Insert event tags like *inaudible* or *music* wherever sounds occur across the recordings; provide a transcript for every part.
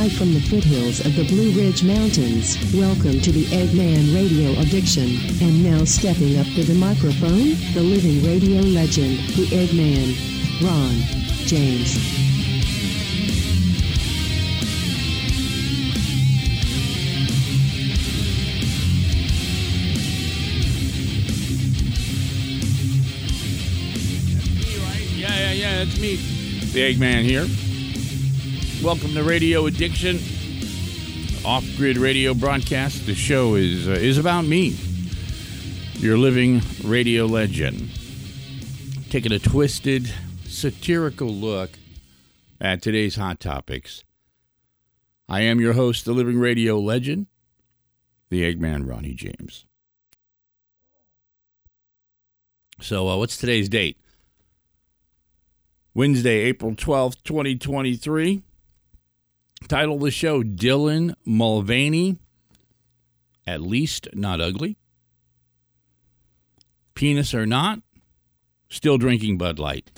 live from the foothills of the Blue Ridge Mountains. Welcome to the Eggman Radio Addiction. And now stepping up to the microphone, the living radio legend, the Eggman, Ron James. Yeah, me. The Eggman here. Welcome to Radio Addiction, off-grid radio broadcast. The show is uh, is about me, your living radio legend. Taking a twisted, satirical look at today's hot topics. I am your host, the living radio legend, the Eggman Ronnie James. So, uh, what's today's date? Wednesday, April 12th, 2023. Title of the show Dylan Mulvaney, At Least Not Ugly. Penis or not, still drinking Bud Light.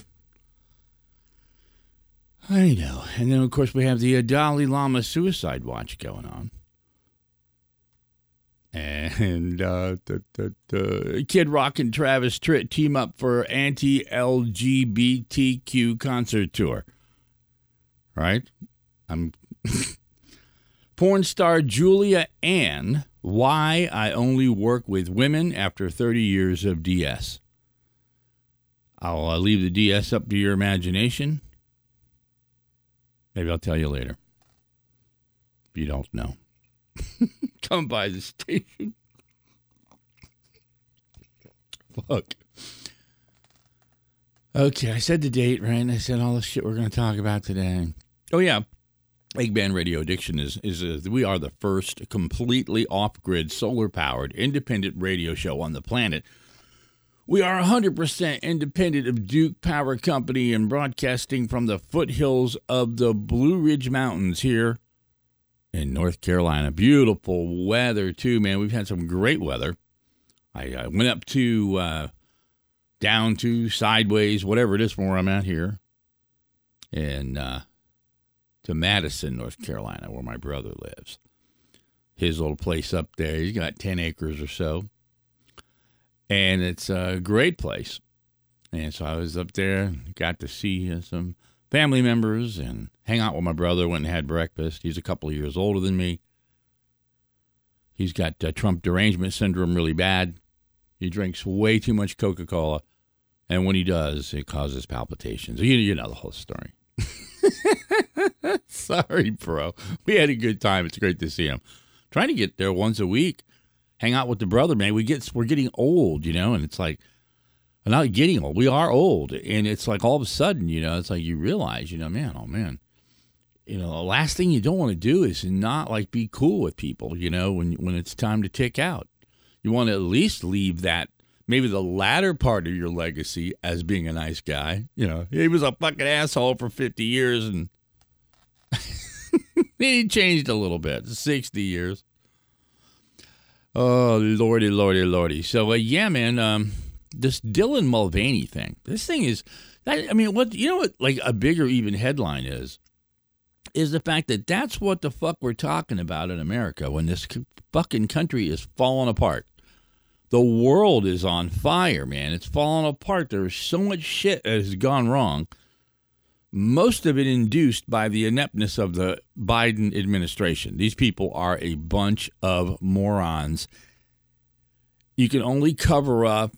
I know. And then, of course, we have the uh, Dalai Lama suicide watch going on. And uh, the, the, the Kid Rock and Travis Tritt team up for anti LGBTQ concert tour. Right? I'm *laughs* porn star Julia Ann. Why I only work with women after 30 years of DS. I'll uh, leave the DS up to your imagination. Maybe I'll tell you later. If you don't know *laughs* come by the station. Fuck. Okay, I said the date, right? I said all the shit we're going to talk about today. Oh yeah, Eggman Radio Addiction is is a, we are the first completely off-grid, solar-powered, independent radio show on the planet. We are 100% independent of Duke Power Company and broadcasting from the foothills of the Blue Ridge Mountains here in North Carolina. Beautiful weather, too, man. We've had some great weather. I, I went up to, uh, down to, sideways, whatever it is from where I'm at here, and uh, to Madison, North Carolina, where my brother lives. His little place up there. He's got 10 acres or so. And it's a great place. And so I was up there, got to see some family members and hang out with my brother. Went and had breakfast. He's a couple of years older than me. He's got uh, Trump derangement syndrome really bad. He drinks way too much Coca Cola. And when he does, it causes palpitations. You, you know the whole story. *laughs* *laughs* Sorry, bro. We had a good time. It's great to see him. Trying to get there once a week, hang out with the brother, man. We get we're getting old, you know, and it's like not getting old. We are old, and it's like all of a sudden, you know, it's like you realize, you know, man, oh man, you know, the last thing you don't want to do is not like be cool with people, you know, when when it's time to tick out. You want to at least leave that maybe the latter part of your legacy as being a nice guy. You know, he was a fucking asshole for 50 years and *laughs* he changed a little bit, 60 years. Oh, lordy, lordy, lordy. So, uh, yeah, man, um, this Dylan Mulvaney thing, this thing is, I mean, what, you know what, like a bigger even headline is? Is the fact that that's what the fuck we're talking about in America when this fucking country is falling apart. The world is on fire, man. It's falling apart. There's so much shit that has gone wrong. Most of it induced by the ineptness of the Biden administration. These people are a bunch of morons. You can only cover up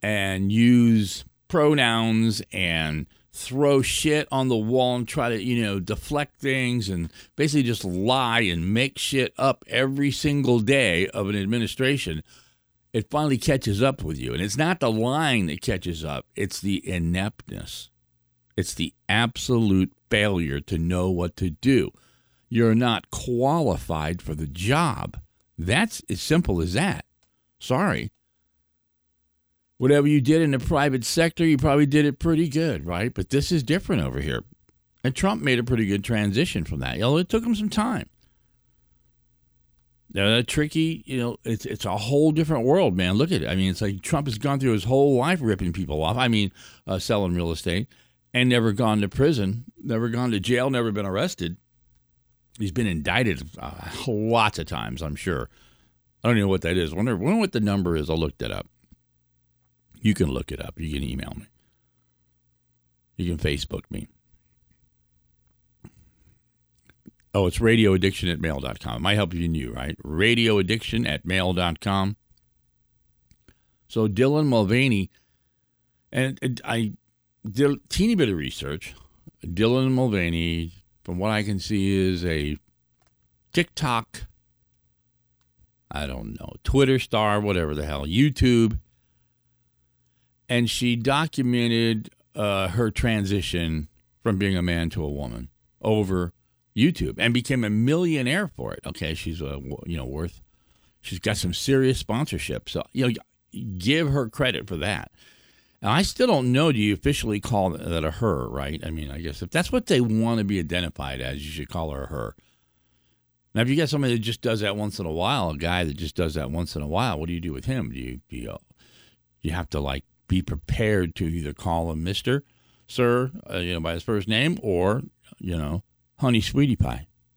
and use pronouns and throw shit on the wall and try to, you know, deflect things and basically just lie and make shit up every single day of an administration it finally catches up with you. And it's not the lying that catches up, it's the ineptness. It's the absolute failure to know what to do. You're not qualified for the job. That's as simple as that. Sorry. Whatever you did in the private sector, you probably did it pretty good, right? But this is different over here. And Trump made a pretty good transition from that. Know, it took him some time. Uh, tricky, you know, it's it's a whole different world, man. Look at it. I mean, it's like Trump has gone through his whole life ripping people off. I mean, uh, selling real estate and never gone to prison, never gone to jail, never been arrested. He's been indicted uh, lots of times, I'm sure. I don't know what that is. I wonder, wonder what the number is. I'll look that up. You can look it up. You can email me. You can Facebook me. Oh, it's radioaddiction at mail.com. It might help you you, right? Radioaddiction at mail.com. So Dylan Mulvaney, and I did a teeny bit of research. Dylan Mulvaney, from what I can see, is a TikTok, I don't know, Twitter star, whatever the hell, YouTube. And she documented uh, her transition from being a man to a woman over YouTube and became a millionaire for it. Okay, she's uh, you know worth. She's got some serious sponsorship, so you know give her credit for that. Now, I still don't know. Do you officially call that a her? Right? I mean, I guess if that's what they want to be identified as, you should call her a her. Now, if you got somebody that just does that once in a while, a guy that just does that once in a while, what do you do with him? Do you do you, you have to like be prepared to either call him Mister, Sir, uh, you know, by his first name, or you know, Honey Sweetie Pie. *laughs*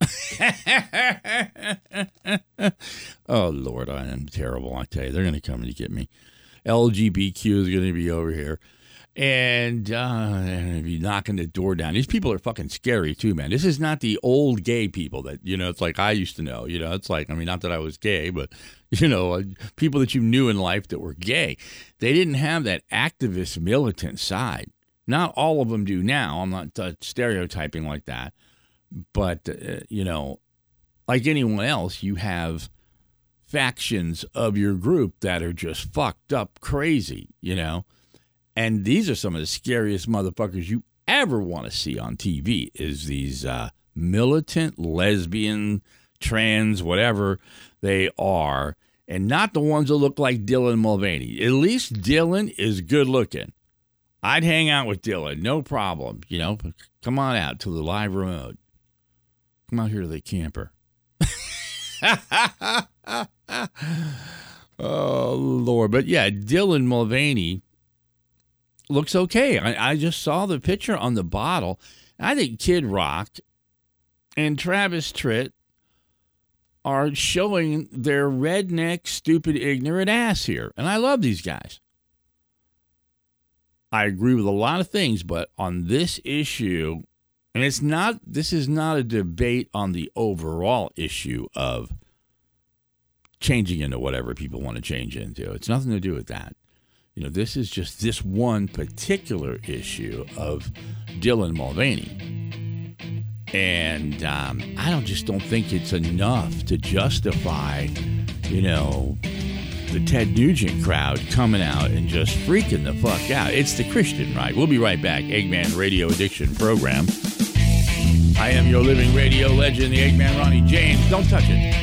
oh Lord, I am terrible. I tell you, they're going to come and get me. LGBTQ is going to be over here, and uh, and be knocking the door down. These people are fucking scary too, man. This is not the old gay people that you know. It's like I used to know. You know, it's like I mean, not that I was gay, but *laughs* you know, uh, people that you knew in life that were gay. They didn't have that activist militant side. Not all of them do now. I'm not uh, stereotyping like that but, uh, you know, like anyone else, you have factions of your group that are just fucked up crazy, you know? And these are some of the scariest motherfuckers you ever want to see on TV is these uh, militant lesbian, trans, whatever they are, and not the ones that look like Dylan Mulvaney. At least Dylan is good looking. I'd hang out with Dylan, no problem. You know, come on out to the live remote. Come out here to the camper. *laughs* oh, Lord. But yeah, Dylan Mulvaney looks okay. I, I just saw the picture on the bottle. I think Kid Rock and Travis Tritt are showing their redneck, stupid, ignorant ass here. And I love these guys. I agree with a lot of things, but on this issue, and it's not, this is not a debate on the overall issue of changing into whatever people want to change into. It's nothing to do with that. You know, this is just this one particular issue of Dylan Mulvaney. And um, I don't just don't think it's enough to justify, you know, the Ted Nugent crowd coming out and just freaking the fuck out. It's the Christian right. We'll be right back. Eggman Radio Addiction Program. I am your living radio legend, the Eggman Ronnie James. Don't touch it.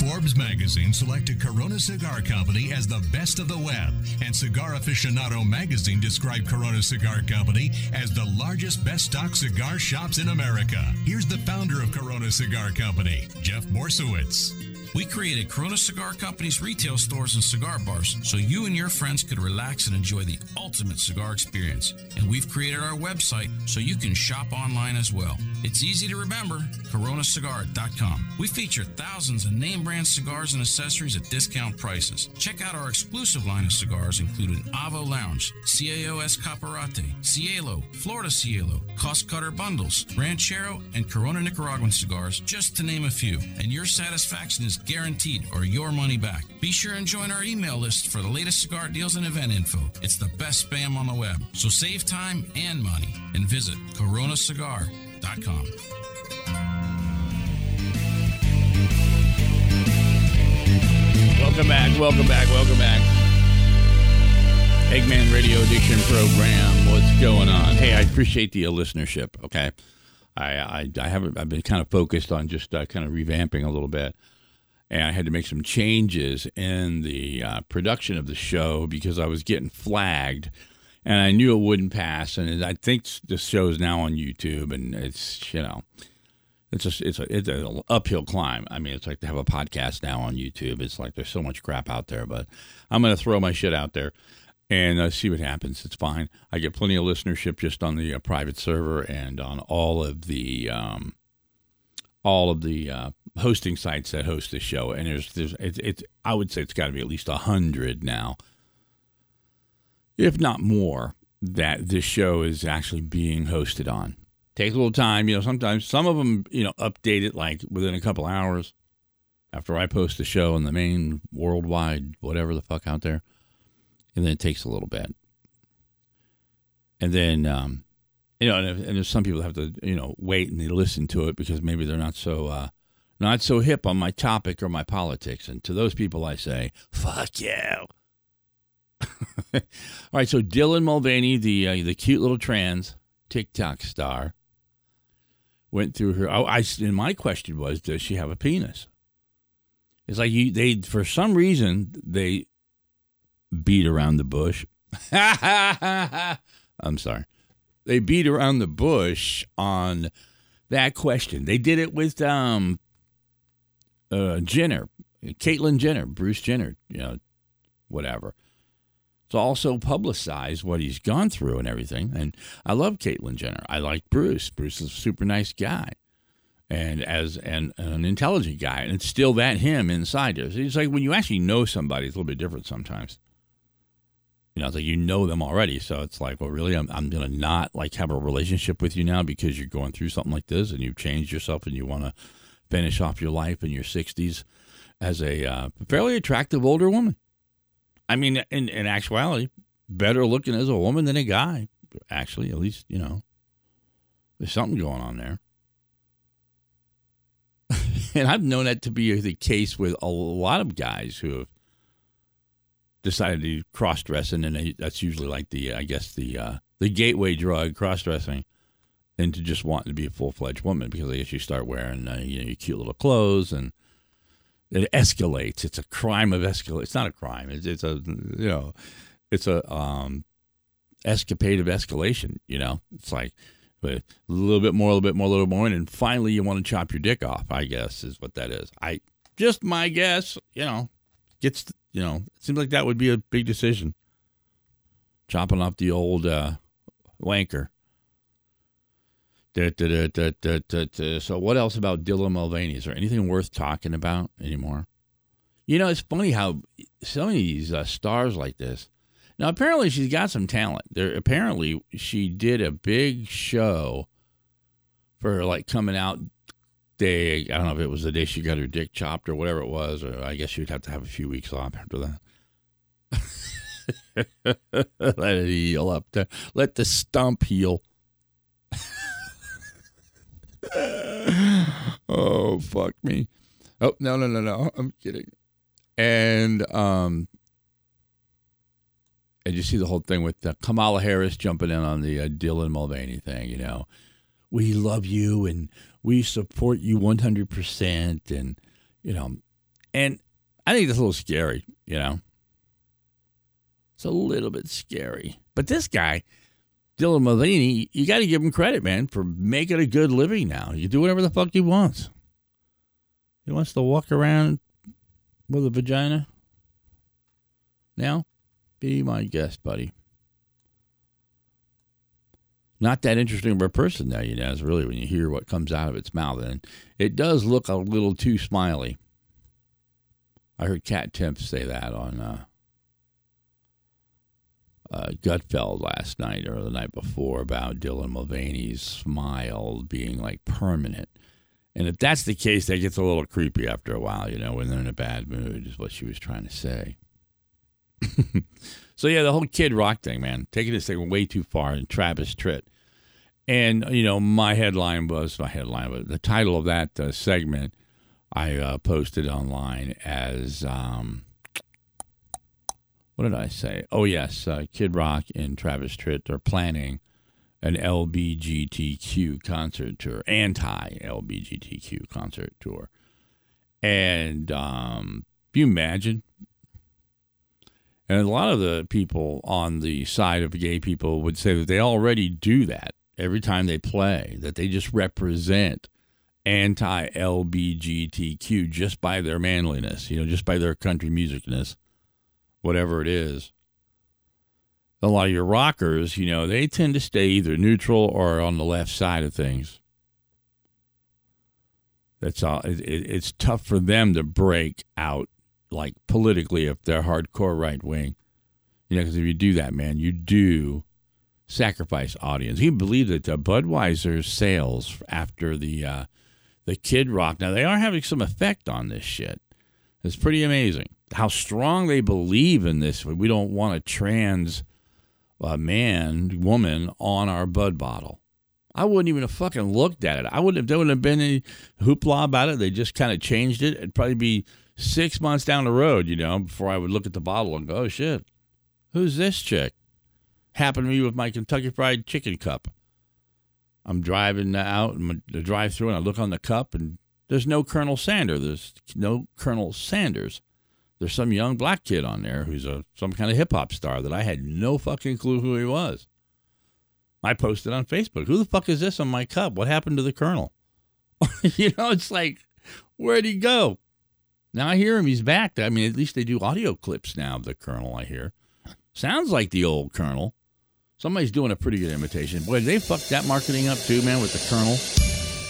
Forbes magazine selected Corona Cigar Company as the best of the web, and Cigar Aficionado magazine described Corona Cigar Company as the largest best stock cigar shops in America. Here's the founder of Corona Cigar Company, Jeff Borysiewicz. We created Corona Cigar Company's retail stores and cigar bars so you and your friends could relax and enjoy the ultimate cigar experience. And we've created our website so you can shop online as well. It's easy to remember coronacigar.com. We feature thousands of name brand cigars and accessories at discount prices. Check out our exclusive line of cigars, including Avo Lounge, CAOS Caparate, Cielo, Florida Cielo, Cost Cutter Bundles, Ranchero, and Corona Nicaraguan cigars, just to name a few. And your satisfaction is guaranteed or your money back. Be sure and join our email list for the latest cigar deals and event info. It's the best spam on the web. So save time and money and visit coronacigar.com. Welcome back, welcome back, welcome back. Eggman Radio Addiction Program. What's going on? Hey, I appreciate the listenership. Okay, I I, I haven't. I've been kind of focused on just uh, kind of revamping a little bit and I had to make some changes in the uh, production of the show because I was getting flagged, and I knew it wouldn't pass. And I think show is now on YouTube, and it's you know, it's a it's a it's an uphill climb. I mean, it's like to have a podcast now on YouTube. It's like there's so much crap out there, but I'm gonna throw my shit out there. and uh, see what happens. It's fine. I get plenty of listenership just on the uh, private server and on all of the um, all of the uh, hosting sites that host the show. And there's there's it's, it's I would say it's got to be at least a hundred now, if not more, that this show is actually being hosted on. Takes a little time, you know. Sometimes some of them, you know, update it like within a couple hours after I post the show on the main worldwide whatever the fuck out there and then it takes a little bit. And then, um, you know, and, and there's some people have to, you know, wait and they listen to it because maybe they're not so, uh, not so hip on my topic or my politics. And to those people, I say, fuck you. All right, so Dylan Mulvaney, the uh, the cute little trans TikTok star, went through her. Oh, I and my question was, does she have a penis? It's like you they for some reason they beat around the bush. *laughs* I'm sorry. They beat around the bush on that question. They did it with um, uh, Jenner, Caitlyn Jenner, Bruce Jenner, you know, whatever. It's also publicize what he's gone through and everything. And I love Caitlyn Jenner. I like Bruce. Bruce is a super nice guy and as an, an intelligent guy. And it's still that him inside. Of. It's like when you actually know somebody, it's a little bit different sometimes. You know, it's like you know them already, so it's like, well, really, I'm I'm gonna not like have a relationship with you now because you're going through something like this and you've changed yourself and you want to finish off your life in your 60s as a uh, fairly attractive older woman. I mean, in in actuality, better looking as a woman than a guy. Actually, at least you know, there's something going on there. *laughs* and I've known that to be the case with a lot of guys who have decided to cross dress, and then that's usually like the I guess the uh, the gateway drug cross dressing into just wanting to be a full fledged woman because I guess you start wearing uh, you know your cute little clothes and it escalates. It's a crime of escalate. It's not a crime. It's, it's a you know it's a um, escapade of escalation. You know, it's like a little bit more, a little bit more, a little more, and finally you want to chop your dick off. I guess is what that is. I just my guess. You know, gets you know, it seems like that would be a big decision. Chopping off the old uh, wanker. Da, da, da, so, what else about Dylan Mulvaney? Is there anything worth talking about anymore? You know, it's funny how some of these uh, stars like this. Now, apparently, she's got some talent. There, apparently, she did a big show for like coming out day. I don't know if it was the day she got her dick chopped or whatever it was, or I guess she'd have to have a few weeks off after that. *laughs* let it heal up. Let the stump heal. *laughs* oh fuck me. Oh no no no no. I'm kidding. And um, and you see the whole thing with uh, Kamala Harris jumping in on the uh, Dylan Mulvaney thing. You know, we love you and we support you 100% and you know and i think it's a little scary you know it's a little bit scary but this guy dylan mulvaney you got to give him credit man for making a good living now you do whatever the fuck he wants he wants to walk around with a vagina now be my guest buddy not that interesting of a person now, you know, is really when you hear what comes out of its mouth. And it does look a little too smiley. I heard Kat Timpf say that on uh, uh, Gutfeld last night or the night before about Dylan Mulvaney's smile being like permanent. And if that's the case, that gets a little creepy after a while, you know, when they're in a bad mood, is what she was trying to say. *laughs* so, yeah, the whole Kid Rock thing, man, taking this thing way too far. And Travis Tritt and, you know, my headline was my headline, but the title of that uh, segment I uh, posted online as um, what did I say? Oh, yes, uh, Kid Rock and Travis Tritt are planning an LBGTQ concert tour, anti LBGTQ concert tour. And um, you imagine? And a lot of the people on the side of gay people would say that they already do that every time they play, that they just represent anti LBGTQ just by their manliness, you know, just by their country musicness, whatever it is. a lot of your rockers, you know, they tend to stay either neutral or on the left side of things. That's all. It, it, it's tough for them to break out, like politically, if they're hardcore right wing. You know, because if you do that, man, you do sacrifice audience. You believe that the Budweiser sales after the uh, the Kid Rock now they are having some effect on this shit. It's pretty amazing how strong they believe in this. We don't want a trans uh, man, woman on our Bud bottle. I wouldn't even have fucking looked at it. I wouldn't have. There wouldn't have been any hoopla about it. They just kind of changed it. It'd probably be six months down the road, you know, before I would look at the bottle and go, "Oh shit, who's this chick?" Happened to me with my Kentucky Fried Chicken cup. I'm driving out in the drive-through, and I look on the cup, and there's no Colonel Sanders. There's no Colonel Sanders. There's some young black kid on there who's a some kind of hip hop star that I had no fucking clue who he was. I posted on Facebook, who the fuck is this on my cup? What happened to the Colonel? *laughs* you know, it's like, where'd he go? Now I hear him, he's back. I mean, at least they do audio clips now of the Colonel, I hear. Sounds like the old Colonel. Somebody's doing a pretty good imitation. Boy, they fucked that marketing up too, man, with the Colonel.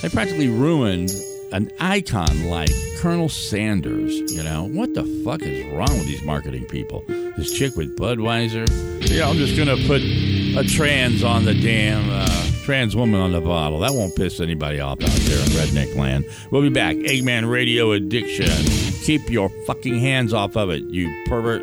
They practically ruined an icon like Colonel Sanders. You know, what the fuck is wrong with these marketing people? This chick with Budweiser. Yeah, I'm just going to put a trans on the damn uh, trans woman on the bottle. That won't piss anybody off out there in redneck land. We'll be back. Eggman Radio Addiction. Keep your fucking hands off of it, you pervert.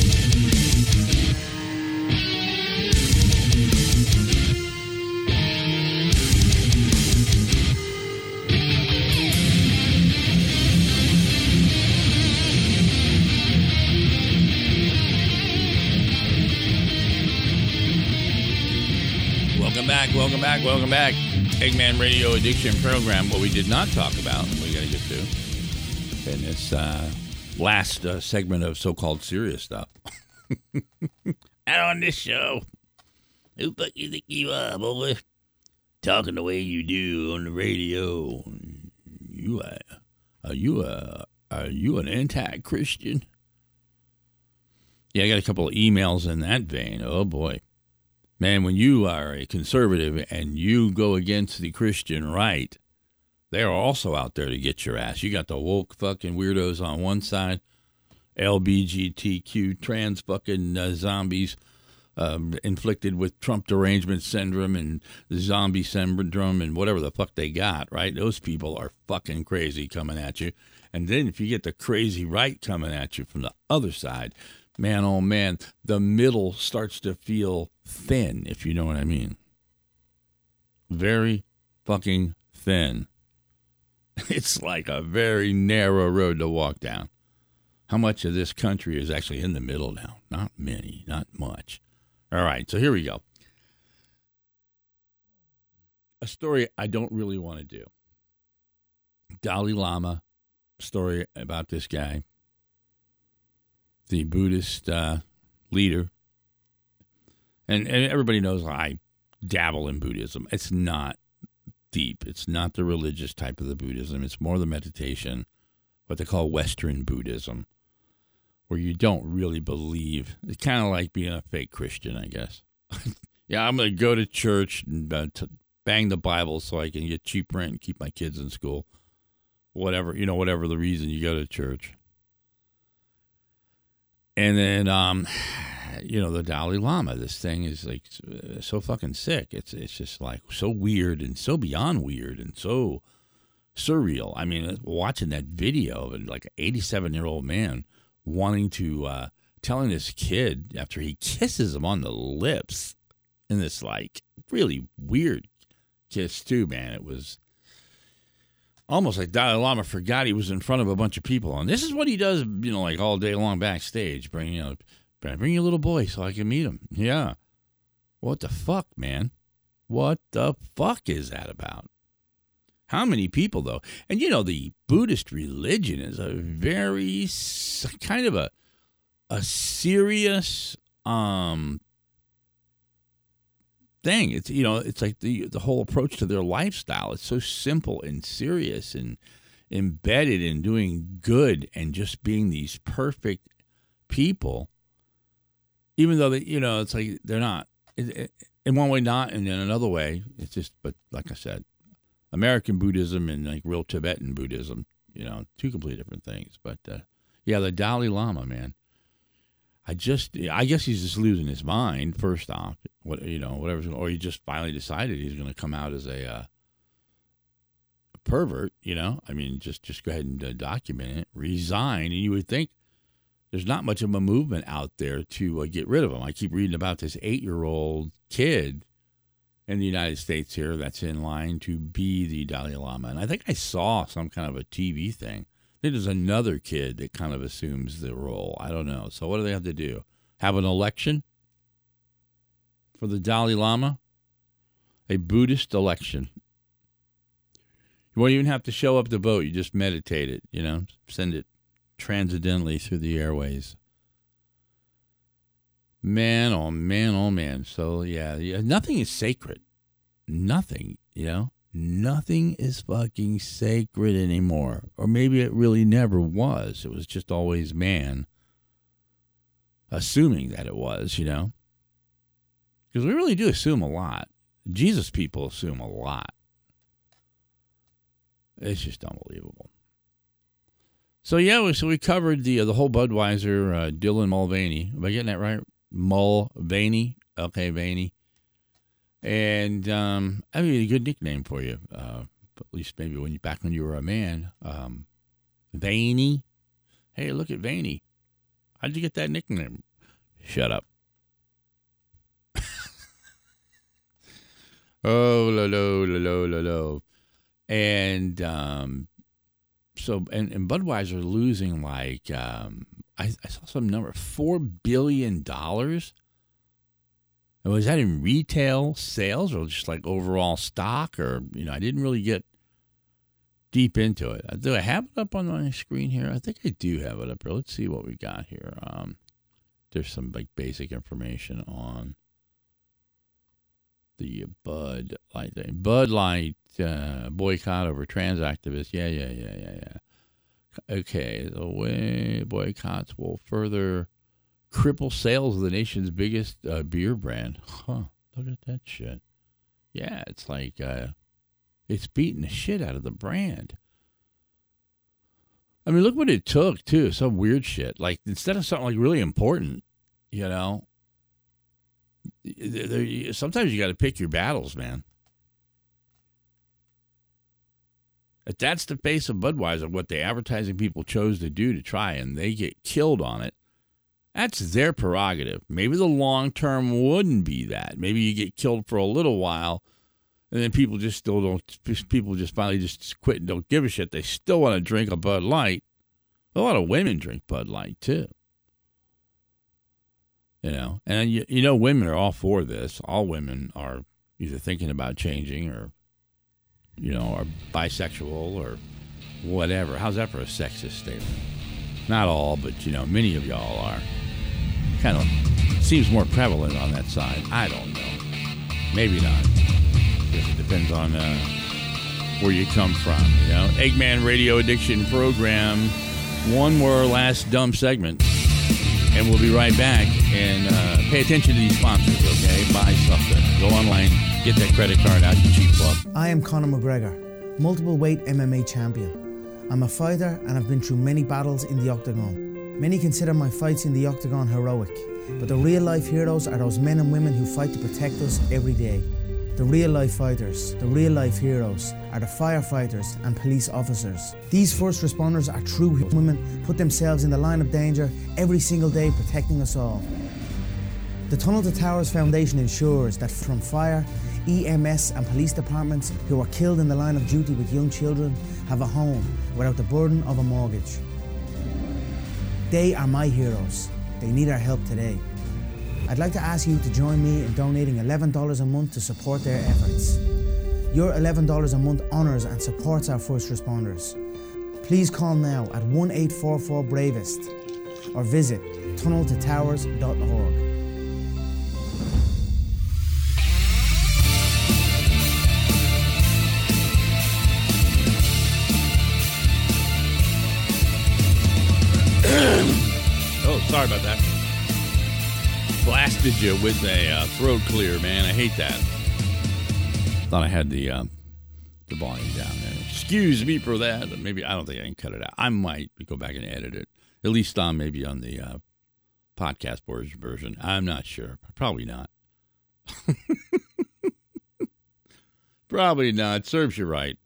Welcome back, welcome back. Eggman Radio Addiction Program. What we did not talk about, we got to get to in this uh, last uh, segment of so called serious stuff. *laughs* and on this show, who fuck you think you are, boy? Talking the way you do on the radio. You are, are you a, are you an anti Christian? Yeah, I got a couple of emails in that vein. Oh boy. Man, when you are a conservative and you go against the Christian right, they are also out there to get your ass. You got the woke fucking weirdos on one side, LBGTQ trans fucking uh, zombies um, inflicted with Trump derangement syndrome and zombie syndrome and whatever the fuck they got, right? Those people are fucking crazy coming at you. And then if you get the crazy right coming at you from the other side, man, oh man, the middle starts to feel thin, if you know what I mean. Very fucking thin. *laughs* It's like a very narrow road to walk down. How much of this country is actually in the middle now? Not many, not much. All right, so here we go. A story I don't really want to do. Dalai Lama story about this guy, the Buddhist uh, leader. And, and everybody knows I dabble in Buddhism. It's not deep. It's not the religious type of the Buddhism. It's more the meditation, what they call Western Buddhism, where you don't really believe. It's kind of like being a fake Christian, I guess. *laughs* yeah, I'm going to go to church and uh, t- bang the Bible so I can get cheap rent and keep my kids in school. Whatever, you know, whatever the reason you go to church. And then, um, you know, the Dalai Lama. This thing is like so fucking sick. It's it's just like so weird and so beyond weird and so surreal. I mean, watching that video of like an 87 year old man wanting to uh, telling this kid after he kisses him on the lips in this like really weird kiss too, man. It was almost like Dalai Lama forgot he was in front of a bunch of people, and this is what he does, you know, like all day long backstage. Bring you know, bring your little boy so I can meet him. Yeah, what the fuck, man? What the fuck is that about? How many people though? And you know, the Buddhist religion is a very kind of a a serious um thing. It's you know, it's like the the whole approach to their lifestyle. It's so simple and serious and embedded in doing good and just being these perfect people. Even though they, you know, it's like they're not. in one way, not, and in another way, it's just. But like I said, American Buddhism and like real Tibetan Buddhism, you know, two completely different things. But uh, yeah, the Dalai Lama, man. I just, I guess he's just losing his mind. First off, what you know, whatever, or he just finally decided he's going to come out as a, uh, pervert. You know, I mean, just just go ahead and uh, document it, resign, and you would think there's not much of a movement out there to uh, get rid of him. I keep reading about this eight-year-old kid in the United States here that's in line to be the Dalai Lama, and I think I saw some kind of a TV thing there's another kid that kind of assumes the role. I don't know. So what do they have to do? Have an election for the Dalai Lama? A Buddhist election. You won't even have to show up to vote. You just meditate it, you know, send it transcendently through the airways. Man, oh man, oh man. So yeah, yeah, nothing is sacred. Nothing, you know nothing is fucking sacred anymore. Or maybe it really never was. It was just always man assuming that it was, you know? Because we really do assume a lot. Jesus people assume a lot. It's just unbelievable. So yeah, so we covered the uh, the whole Budweiser, uh, Dylan Mulvaney. Am I getting that right? Mulvaney, okay, Vaney. And um, I mean, a good nickname for you, uh, at least maybe when you back when you were a man. Um, Veiny. Hey, look at Veiny. How'd you get that nickname? Shut up. *laughs* oh, la lo, la lo, la lo. And um, so, and, and Budweiser losing like, um, I, I saw some number, $4 billion was that in retail sales or just like overall stock? Or, you know, I didn't really get deep into it. Do I have it up on my screen here? I think I do have it up here. Let's see what we got here. Um, there's some like basic information on the Bud Light thing. Bud Light uh, boycott over trans activists. Yeah, yeah, yeah, yeah, yeah. Okay, the way boycotts will further cripple sales of the nation's biggest uh, beer brand. Huh. Look at that shit. Yeah, it's like uh, it's beating the shit out of the brand. I mean, look what it took too. Some weird shit. Like instead of something like really important, you know. Sometimes you got to pick your battles, man. If that's the face of Budweiser, what the advertising people chose to do to try, and they get killed on it, that's their prerogative. Maybe the long term wouldn't be that. Maybe you get killed for a little while, and then people just still don't. People just finally just quit and don't give a shit. They still want to drink a Bud Light. A lot of women drink Bud Light too. You know, and you, you know, women are all for this. All women are either thinking about changing or, you know, are bisexual or whatever. How's that for a sexist statement? Not all, but you know, many of y'all are. Kind of seems more prevalent on that side. I don't know. Maybe not. it depends on uh, where you come from. You know, Eggman Radio Addiction Program. One more last dumb segment, and we'll be right back. And uh, pay attention to these sponsors. Okay, buy something. Go online Get that credit card out, cheap fuck. I am Conor McGregor, multiple weight MMA champion. I'm a fighter and I've been through many battles in the octagon. Many consider my fights in the octagon heroic, but the real life heroes are those men and women who fight to protect us every day. The real life fighters, the real life heroes, are the firefighters and police officers. These first responders are true women, put themselves in the line of danger every single day protecting us all. The Tunnel to Towers Foundation ensures that from fire, EMS and police departments who are killed in the line of duty with young children have a home without the burden of a mortgage. They are my heroes. They need our help today. I'd like to ask you to join me in donating $11 a month to support their efforts. Your $11 a month honours and supports our first responders. Please call now at 1 844 Bravest or visit tunneltotowers.org. sorry about that. Blasted you with a uh, throat clear, man. I hate that. Thought I had the uh, the volume down there. Excuse me for that. Maybe I don't think I can cut it out. I might go back and edit it. At least on maybe on the uh, podcast version. I'm not sure. Probably not. *laughs* Probably not. Serves you right.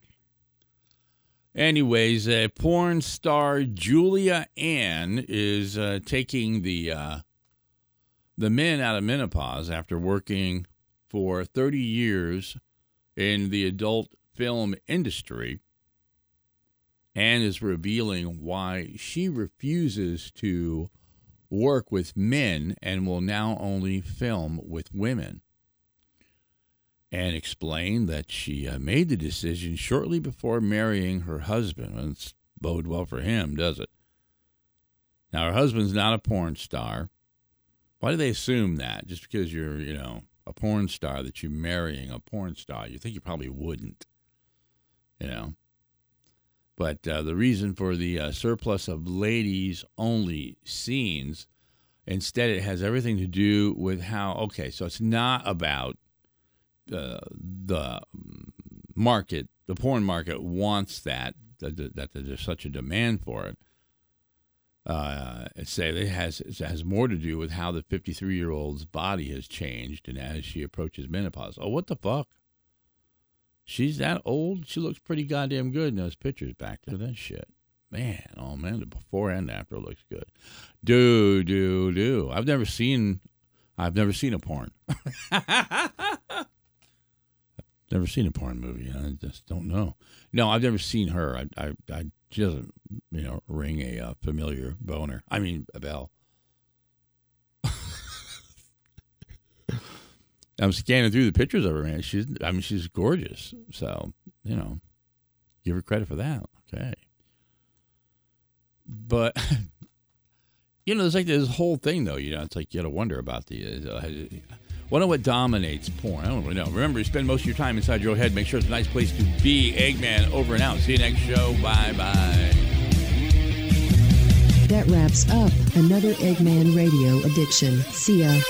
Anyways, uh, porn star Julia Ann is uh, taking the uh, the men out of menopause after working for 30 years in the adult film industry and is revealing why she refuses to work with men and will now only film with women and explained that she uh, made the decision shortly before marrying her husband. And it's bode well for him, does it? Now, her husband's not a porn star. Why do they assume that? Just because you're, you know, a porn star, that you're marrying a porn star? You think you probably wouldn't, you know? But uh, the reason for the uh, surplus of ladies only scenes, instead, it has everything to do with how, okay, so it's not about uh, the market, the porn market wants that, that, that there's such a demand for it. Uh, say it has it has more to do with how the 53 year old's body has changed and as she approaches menopause. Oh, what the fuck? She's that old. She looks pretty goddamn good in those pictures back to that shit. Man, oh man, the before and after looks good. Do do do. I've never seen, I've never seen a porn. *laughs* never seen a porn movie. I just don't know. No, I've never seen her. I, I, I doesn't, you know, ring a uh, familiar boner. I mean, a bell. *laughs* I'm scanning through the pictures of her, man. She's, I mean, she's gorgeous. So, you know, give her credit for that. Okay. But, *laughs* you know, there's like this whole thing, though. You know, it's like you got to wonder about the. Uh, Wonder what dominates porn. I don't really know. Remember, you spend most of your time inside your head. Make sure it's a nice place to be. Eggman, over and out. See you next show. Bye bye. That wraps up another Eggman Radio addiction. See ya.